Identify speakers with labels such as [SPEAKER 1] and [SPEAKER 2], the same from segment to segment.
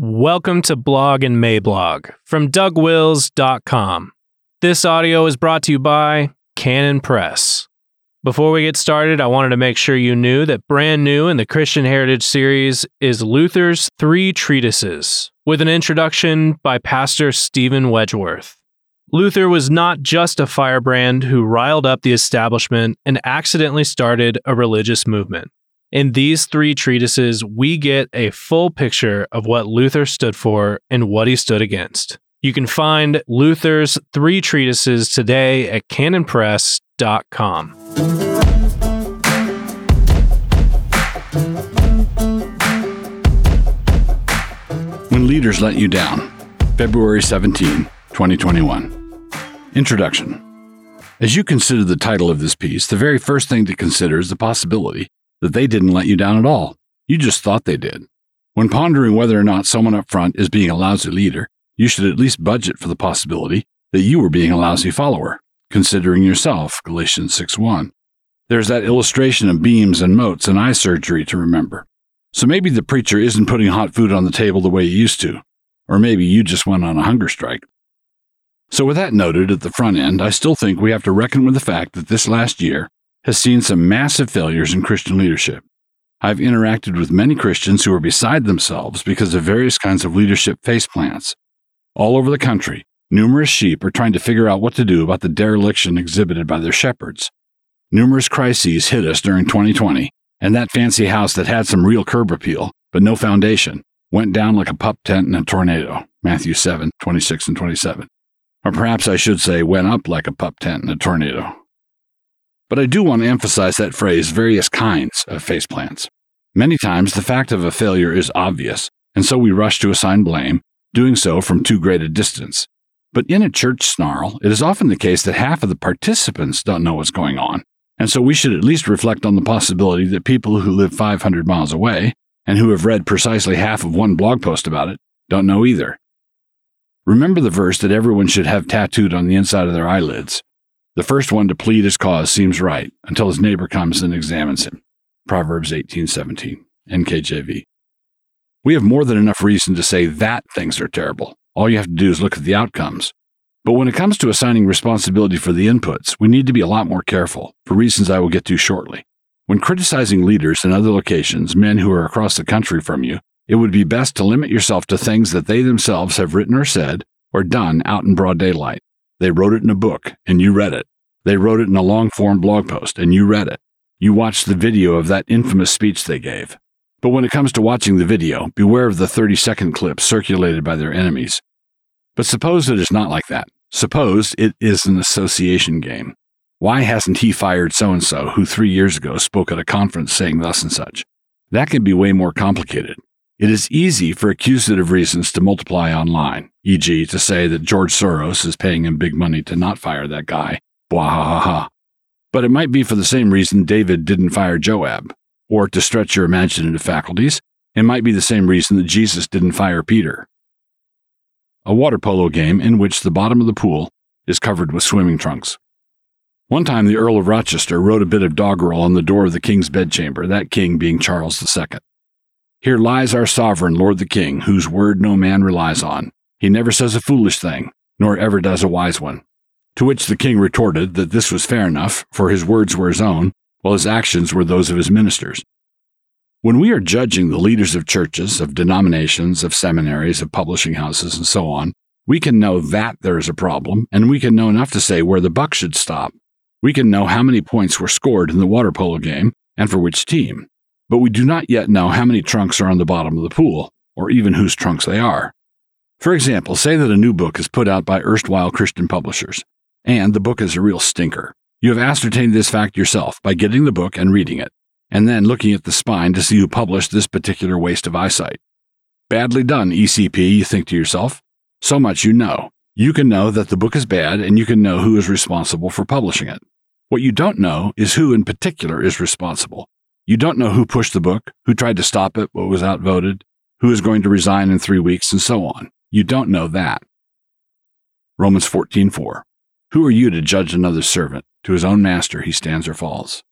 [SPEAKER 1] Welcome to Blog and Mablog from DougWils.com. This audio is brought to you by Canon Press. Before we get started, I wanted to make sure you knew that brand new in the Christian Heritage series is Luther's Three Treatises, with an introduction by Pastor Steven Wedgeworth. Luther was not just a firebrand who riled up the establishment and accidentally started a religious movement. In these three treatises, we get a full picture of what Luther stood for and what he stood against. You can find Luther's three treatises today at canonpress.com.
[SPEAKER 2] When Leaders Let You Down, February 17, 2021. Introduction. As you consider the title of this piece, the very first thing to consider is the possibility that they didn't let you down at all. You just thought they did. When pondering whether or not someone up front is being a lousy leader, you should at least budget for the possibility that you were being a lousy follower, considering yourself, Galatians 6:1. There's that illustration of beams and motes and eye surgery to remember. So maybe the preacher isn't putting hot food on the table the way he used to, or maybe you just went on a hunger strike. So, with that noted at the front end, I still think we have to reckon with the fact that this last year has seen some massive failures in Christian leadership. I've interacted with many Christians who are beside themselves because of various kinds of leadership faceplants. All over the country, numerous sheep are trying to figure out what to do about the dereliction exhibited by their shepherds. Numerous crises hit us during 2020, and that fancy house that had some real curb appeal, but no foundation, went down like a pup tent in a tornado. Matthew 7, 26 and 27. Or perhaps I should say, went up like a pup tent in a tornado. But I do want to emphasize that phrase, various kinds of faceplants. Many times the fact of a failure is obvious, and so we rush to assign blame, doing so from too great a distance. But in a church snarl, it is often the case that half of the participants don't know what's going on, and so we should at least reflect on the possibility that people who live 500 miles away, and who have read precisely half of one blog post about it, don't know either. Remember the verse that everyone should have tattooed on the inside of their eyelids the first one to plead his cause seems right until his neighbor comes and examines him. Proverbs 18:17, NKJV. We have more than enough reason to say that things are terrible. All you have to do is look at the outcomes. But when it comes to assigning responsibility for the inputs, we need to be a lot more careful, for reasons I will get to shortly. When criticizing leaders in other locations, men who are across the country from you, it would be best to limit yourself to things that they themselves have written or said or done out in broad daylight. They wrote it in a book and you read it. They wrote it in a long form blog post and you read it. You watched the video of that infamous speech they gave. But when it comes to watching the video, beware of the 30 second clip circulated by their enemies. But suppose it is not like that. Suppose it is an association game. Why hasn't he fired so and so who three years ago spoke at a conference saying thus and such? That can be way more complicated. It is easy for accusative reasons to multiply online, e.g., to say that George Soros is paying him big money to not fire that guy. Blah ha ha ha. But it might be for the same reason David didn't fire Joab. Or to stretch your imaginative faculties, it might be the same reason that Jesus didn't fire Peter. A water polo game in which the bottom of the pool is covered with swimming trunks. One time, the Earl of Rochester wrote a bit of doggerel on the door of the king's bedchamber, that king being Charles II. Here lies our sovereign Lord the King, whose word no man relies on. He never says a foolish thing, nor ever does a wise one. To which the king retorted that this was fair enough, for his words were his own, while his actions were those of his ministers. When we are judging the leaders of churches, of denominations, of seminaries, of publishing houses, and so on, we can know that there is a problem, and we can know enough to say where the buck should stop. We can know how many points were scored in the water polo game, and for which team but we do not yet know how many trunks are on the bottom of the pool, or even whose trunks they are. For example, say that a new book is put out by erstwhile Christian publishers, and the book is a real stinker. You have ascertained this fact yourself by getting the book and reading it, and then looking at the spine to see who published this particular waste of eyesight. Badly done, ECP, you think to yourself. So much you know. You can know that the book is bad, and you can know who is responsible for publishing it. What you don't know is who in particular is responsible, you don't know who pushed the book, who tried to stop it, what was outvoted, who is going to resign in three weeks, and so on. You don't know that. Romans 14:4. Who are you to judge another's servant? To his own master he stands or falls.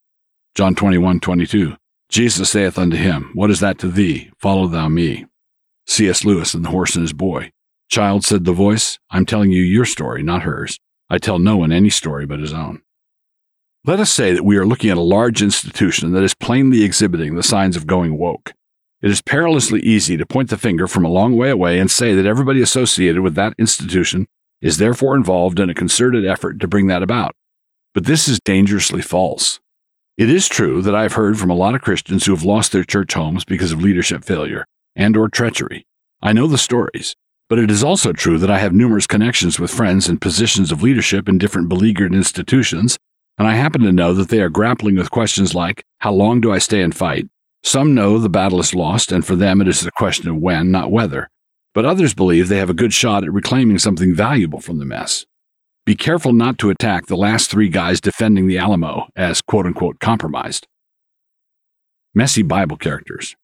[SPEAKER 2] John 21:22. Jesus saith unto him, What is that to thee? Follow thou me. C.S. Lewis and the Horse and His Boy. Child said the voice, I'm telling you your story, not hers. I tell no one any story but his own. Let us say that we are looking at a large institution that is plainly exhibiting the signs of going woke. It is perilously easy to point the finger from a long way away and say that everybody associated with that institution is therefore involved in a concerted effort to bring that about. But this is dangerously false. It is true that I've heard from a lot of Christians who have lost their church homes because of leadership failure and or treachery. I know the stories, but it is also true that I have numerous connections with friends in positions of leadership in different beleaguered institutions and I happen to know that they are grappling with questions like how long do I stay and fight? Some know the battle is lost, and for them it is a question of when, not whether. But others believe they have a good shot at reclaiming something valuable from the mess. Be careful not to attack the last three guys defending the Alamo as quote unquote compromised. Messy Bible characters.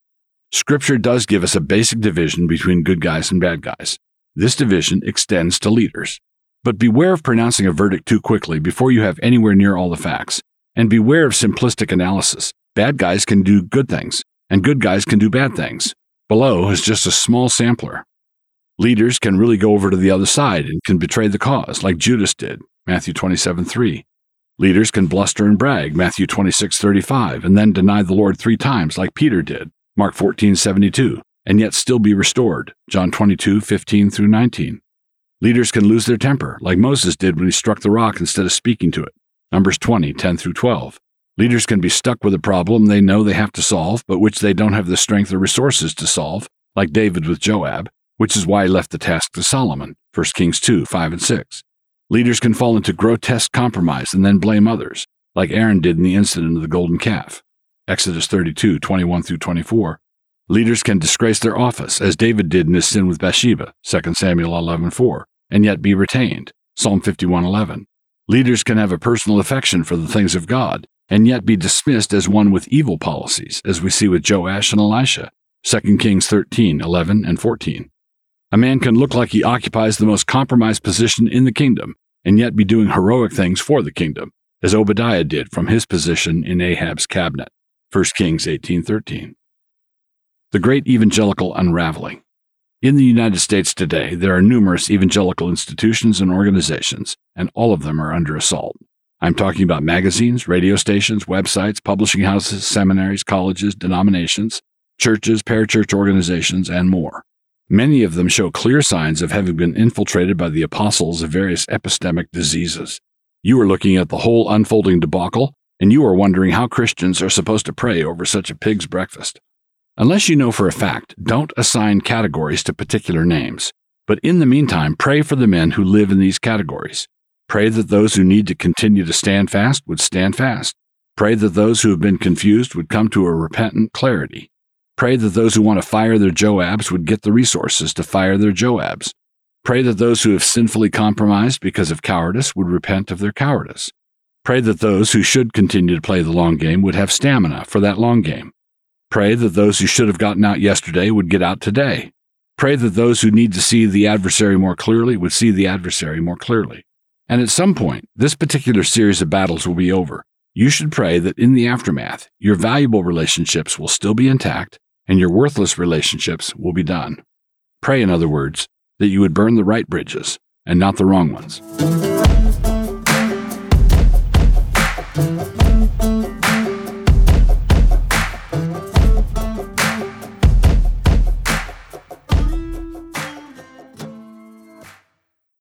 [SPEAKER 2] Scripture does give us a basic division between good guys and bad guys. This division extends to leaders. But beware of pronouncing a verdict too quickly before you have anywhere near all the facts. And beware of simplistic analysis. Bad guys can do good things, and good guys can do bad things. Below is just a small sampler. Leaders can really go over to the other side and can betray the cause, like Judas did, Matthew 27 3. Leaders can bluster and brag, Matthew 26 35, and then deny the Lord three times, like Peter did, Mark 14 72, and yet still be restored, John 22 15 through 19. Leaders can lose their temper, like Moses did when he struck the rock instead of speaking to it. Numbers 20, 10 through 12. Leaders can be stuck with a problem they know they have to solve, but which they don't have the strength or resources to solve, like David with Joab, which is why he left the task to Solomon, 1 Kings 2, 5 and 6. Leaders can fall into grotesque compromise and then blame others, like Aaron did in the incident of the golden calf, Exodus 32, 21 through 24. Leaders can disgrace their office, as David did in his sin with Bathsheba, 2 Samuel 11, 4 and yet be retained. Psalm 51:11. Leaders can have a personal affection for the things of God and yet be dismissed as one with evil policies, as we see with Joash and Elisha, 2 Kings 13:11 and 14. A man can look like he occupies the most compromised position in the kingdom and yet be doing heroic things for the kingdom, as Obadiah did from his position in Ahab's cabinet, 1 Kings 18:13. The great evangelical unraveling. In the United States today, there are numerous evangelical institutions and organizations, and all of them are under assault. I'm talking about magazines, radio stations, websites, publishing houses, seminaries, colleges, denominations, churches, parachurch organizations, and more. Many of them show clear signs of having been infiltrated by the apostles of various epistemic diseases. You are looking at the whole unfolding debacle, and you are wondering how Christians are supposed to pray over such a pig's breakfast. Unless you know for a fact, don't assign categories to particular names. But in the meantime, pray for the men who live in these categories. Pray that those who need to continue to stand fast would stand fast. Pray that those who have been confused would come to a repentant clarity. Pray that those who want to fire their Joabs would get the resources to fire their Joabs. Pray that those who have sinfully compromised because of cowardice would repent of their cowardice. Pray that those who should continue to play the long game would have stamina for that long game. Pray that those who should have gotten out yesterday would get out today. Pray that those who need to see the adversary more clearly would see the adversary more clearly. And at some point, this particular series of battles will be over. You should pray that in the aftermath, your valuable relationships will still be intact and your worthless relationships will be done. Pray, in other words, that you would burn the right bridges and not the wrong ones.